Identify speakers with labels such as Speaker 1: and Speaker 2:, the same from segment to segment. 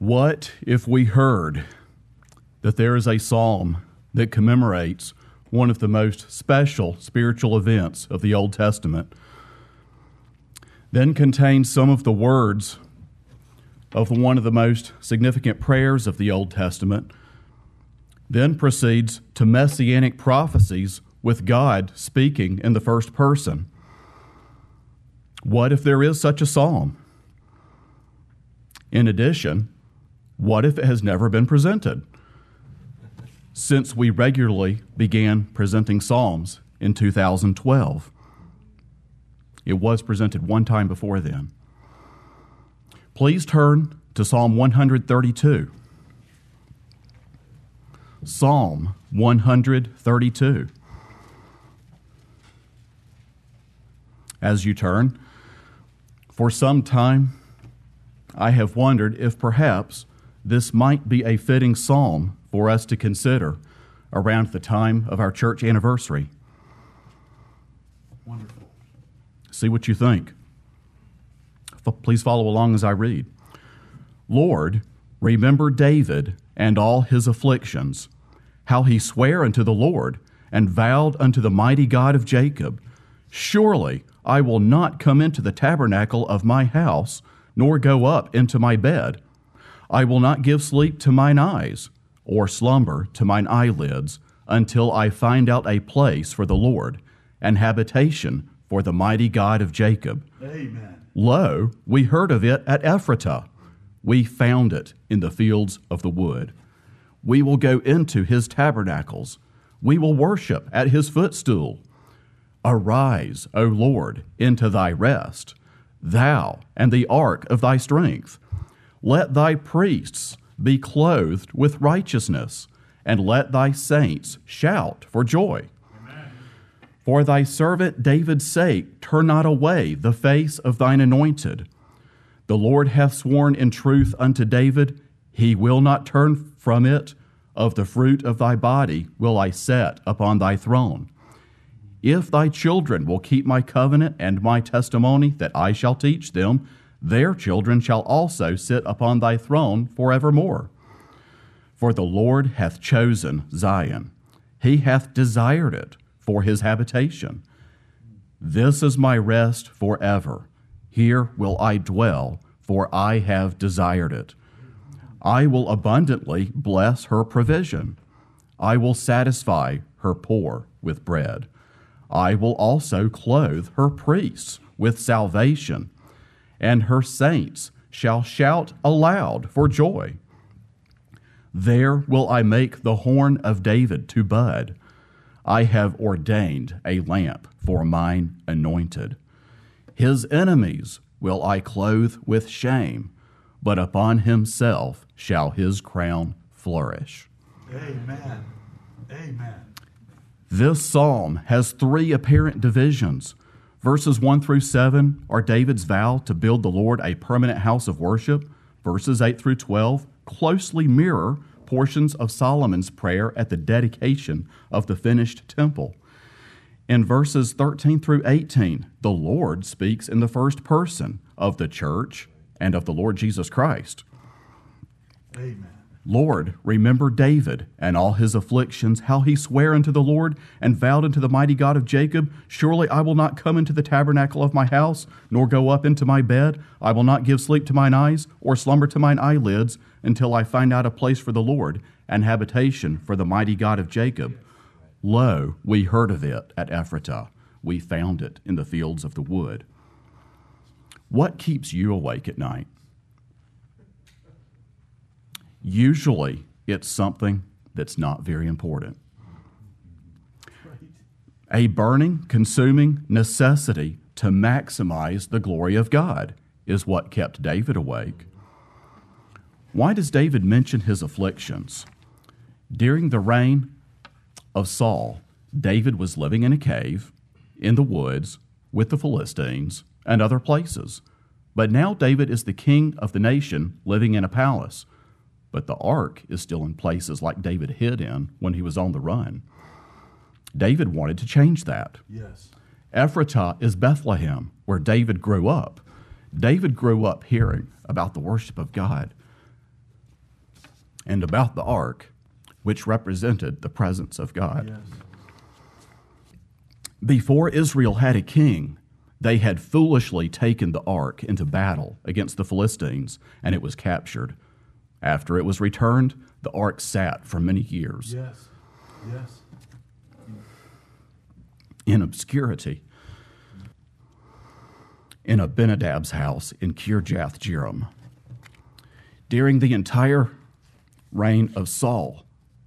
Speaker 1: What if we heard that there is a psalm that commemorates one of the most special spiritual events of the Old Testament, then contains some of the words of one of the most significant prayers of the Old Testament, then proceeds to messianic prophecies with God speaking in the first person. What if there is such a psalm? In addition, what if it has never been presented? Since we regularly began presenting psalms in 2012, it was presented one time before then. Please turn to Psalm 132. Psalm 132. As you turn, for some time I have wondered if perhaps this might be a fitting psalm for us to consider around the time of our church anniversary.
Speaker 2: Wonderful.
Speaker 1: See what you think. Please follow along as I read. Lord, remember David and all his afflictions, how he sware unto the Lord and vowed unto the mighty God of Jacob, Surely I will not come into the tabernacle of my house, nor go up into my bed. I will not give sleep to mine eyes, or slumber to mine eyelids, until I find out a place for the Lord, and habitation for the mighty God of Jacob.
Speaker 2: Amen.
Speaker 1: Lo, we heard of it at Ephratah. We found it in the fields of the wood. We will go into his tabernacles. We will worship at his footstool. Arise, O Lord, into thy rest, thou and the ark of thy strength. Let thy priests be clothed with righteousness, and let thy saints shout for joy. For thy servant David's sake, turn not away the face of thine anointed. The Lord hath sworn in truth unto David, he will not turn from it. Of the fruit of thy body will I set upon thy throne. If thy children will keep my covenant and my testimony that I shall teach them, their children shall also sit upon thy throne forevermore. For the Lord hath chosen Zion, he hath desired it for his habitation. This is my rest forever. Here will I dwell, for I have desired it. I will abundantly bless her provision. I will satisfy her poor with bread. I will also clothe her priests with salvation, and her saints shall shout aloud for joy. There will I make the horn of David to bud. I have ordained a lamp for mine anointed. His enemies will I clothe with shame, but upon himself shall his crown flourish.
Speaker 2: Amen. Amen.
Speaker 1: This psalm has three apparent divisions. Verses 1 through 7 are David's vow to build the Lord a permanent house of worship. Verses 8 through 12 closely mirror portions of Solomon's prayer at the dedication of the finished temple. In verses 13 through 18, the Lord speaks in the first person of the church and of the Lord Jesus Christ.
Speaker 2: Amen.
Speaker 1: Lord, remember David and all his afflictions, how he sware unto the Lord and vowed unto the mighty God of Jacob, Surely I will not come into the tabernacle of my house, nor go up into my bed. I will not give sleep to mine eyes, or slumber to mine eyelids, until I find out a place for the Lord, and habitation for the mighty God of Jacob. Lo, we heard of it at Ephratah. We found it in the fields of the wood. What keeps you awake at night? Usually, it's something that's not very important. A burning, consuming necessity to maximize the glory of God is what kept David awake. Why does David mention his afflictions? During the reign of Saul, David was living in a cave, in the woods, with the Philistines, and other places. But now David is the king of the nation, living in a palace but the ark is still in places like David hid in when he was on the run. David wanted to change that.
Speaker 2: Yes.
Speaker 1: Ephratah is Bethlehem, where David grew up. David grew up hearing about the worship of God. and about the ark, which represented the presence of God.
Speaker 2: Yes.
Speaker 1: Before Israel had a king, they had foolishly taken the ark into battle against the Philistines, and it was captured. After it was returned, the ark sat for many years
Speaker 2: Yes. Yes.
Speaker 1: in obscurity in Abinadab's house in Kirjath Jearim. During the entire reign of Saul,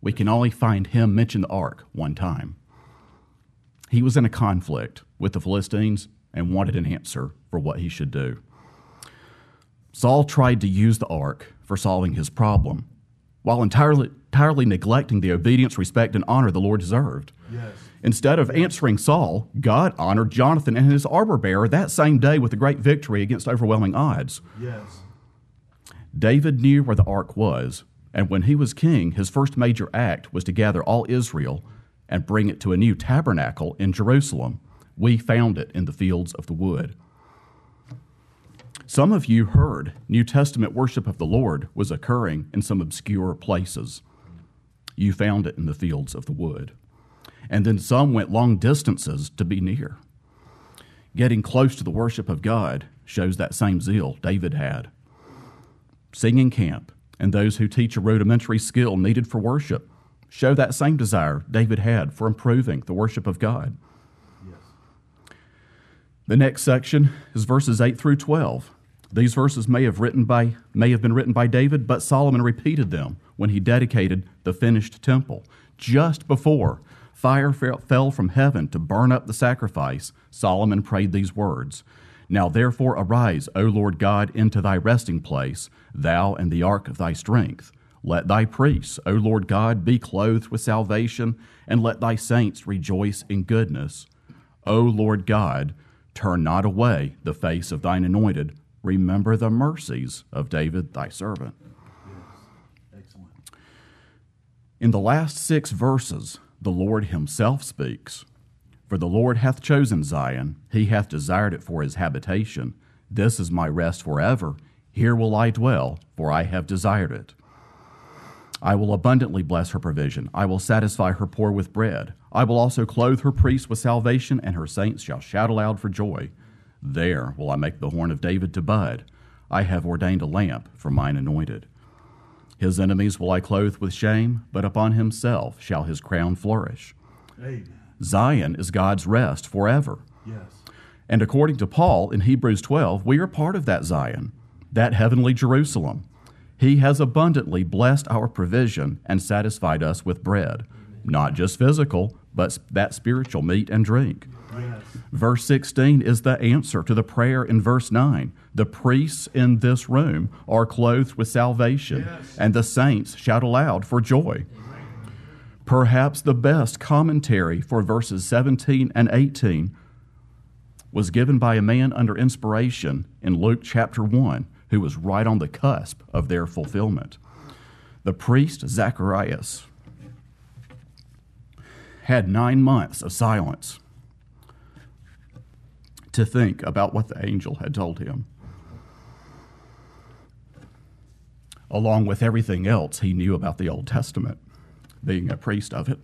Speaker 1: we can only find him mention the ark one time. He was in a conflict with the Philistines and wanted an answer for what he should do. Saul tried to use the ark for solving his problem, while entirely, entirely neglecting the obedience, respect, and honor the Lord deserved.
Speaker 2: Yes.
Speaker 1: Instead of answering Saul, God honored Jonathan and his armor bearer that same day with a great victory against overwhelming odds.
Speaker 2: Yes.
Speaker 1: David knew where the ark was, and when he was king, his first major act was to gather all Israel and bring it to a new tabernacle in Jerusalem. We found it in the fields of the wood. Some of you heard New Testament worship of the Lord was occurring in some obscure places. You found it in the fields of the wood. And then some went long distances to be near. Getting close to the worship of God shows that same zeal David had. Singing camp and those who teach a rudimentary skill needed for worship show that same desire David had for improving the worship of God.
Speaker 2: Yes.
Speaker 1: The next section is verses 8 through 12. These verses may have, written by, may have been written by David, but Solomon repeated them when he dedicated the finished temple. Just before fire fell from heaven to burn up the sacrifice, Solomon prayed these words Now therefore arise, O Lord God, into thy resting place, thou and the ark of thy strength. Let thy priests, O Lord God, be clothed with salvation, and let thy saints rejoice in goodness. O Lord God, turn not away the face of thine anointed. Remember the mercies of David thy servant. In the last six verses, the Lord himself speaks. For the Lord hath chosen Zion, he hath desired it for his habitation. This is my rest forever. Here will I dwell, for I have desired it. I will abundantly bless her provision. I will satisfy her poor with bread. I will also clothe her priests with salvation, and her saints shall shout aloud for joy. There will I make the horn of David to bud. I have ordained a lamp for mine anointed. His enemies will I clothe with shame, but upon himself shall his crown flourish.
Speaker 2: Amen.
Speaker 1: Zion is God's rest forever.
Speaker 2: Yes.
Speaker 1: And according to Paul in Hebrews 12, we are part of that Zion, that heavenly Jerusalem. He has abundantly blessed our provision and satisfied us with bread, not just physical, but that spiritual meat and drink.
Speaker 2: Yes.
Speaker 1: Verse 16 is the answer to the prayer in verse 9. The priests in this room are clothed with salvation,
Speaker 2: Yes.
Speaker 1: and the saints shout aloud for joy. Perhaps the best commentary for verses 17 and 18 was given by a man under inspiration in Luke chapter 1, who was right on the cusp of their fulfillment. The priest Zacharias had nine months of silence to think about what the angel had told him. Along with everything else he knew about the Old Testament, being a priest of it.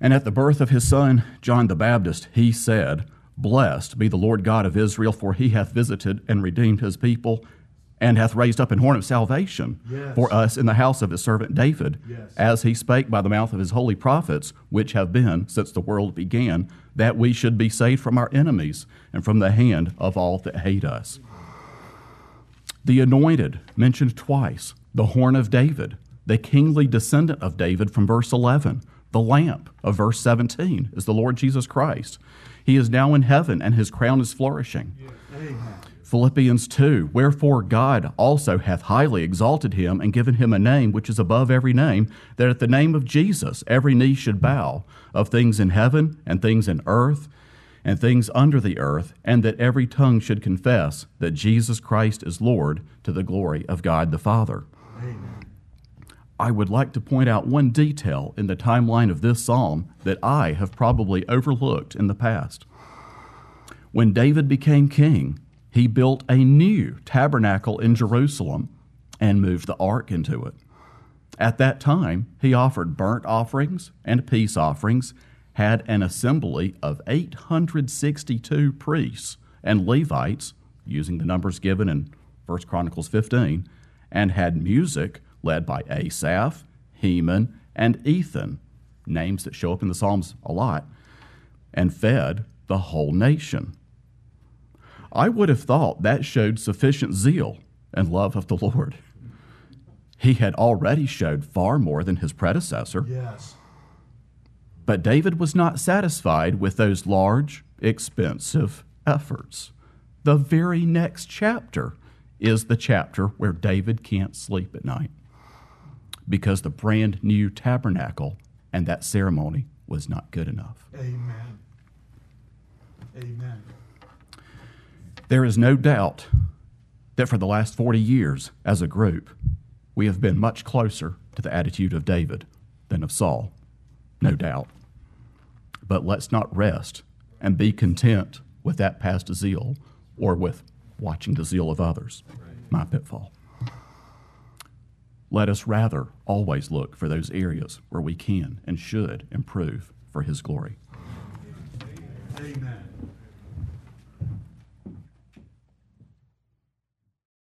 Speaker 1: And at the birth of his son, John the Baptist, he said, Blessed be the Lord God of Israel, for he hath visited and redeemed his people, and hath raised up an horn of salvation
Speaker 2: Yes.
Speaker 1: for us in the house of his servant David,
Speaker 2: Yes.
Speaker 1: as he spake by the mouth of his holy prophets, which have been since the world began, that we should be saved from our enemies and from the hand of all that hate us. The anointed, mentioned twice, the horn of David, the kingly descendant of David from verse 11, the lamp of verse 17 is the Lord Jesus Christ. He is now in heaven and his crown is flourishing.
Speaker 2: Amen.
Speaker 1: Philippians 2 Wherefore God also hath highly exalted him and given him a name which is above every name, that at the name of Jesus every knee should bow, of things in heaven and things in earth and things under the earth, and that every tongue should confess that Jesus Christ is Lord to the glory of God the Father.
Speaker 2: Amen.
Speaker 1: I would like to point out one detail in the timeline of this psalm that I have probably overlooked in the past. When David became king, he built a new tabernacle in Jerusalem and moved the ark into it. At that time, he offered burnt offerings and peace offerings, had an assembly of 862 priests and Levites, using the numbers given in 1 Chronicles 15, and had music led by Asaph, Heman, and Ethan, names that show up in the Psalms a lot, and fed the whole nation. I would have thought that showed sufficient zeal and love of the Lord. He had already showed far more than his predecessor.
Speaker 2: Yes.
Speaker 1: But David was not satisfied with those large, expensive efforts. The very next chapter is the chapter where David can't sleep at night because the brand new tabernacle and that ceremony was not good enough.
Speaker 2: Amen. Amen.
Speaker 1: There is no doubt that for the last 40 years, as a group, we have been much closer to the attitude of David than of Saul. No doubt. But let's not rest and be content with that past zeal or with watching the zeal of others. My pitfall. Let us rather always look for those areas where we can and should improve for His glory.
Speaker 2: Amen.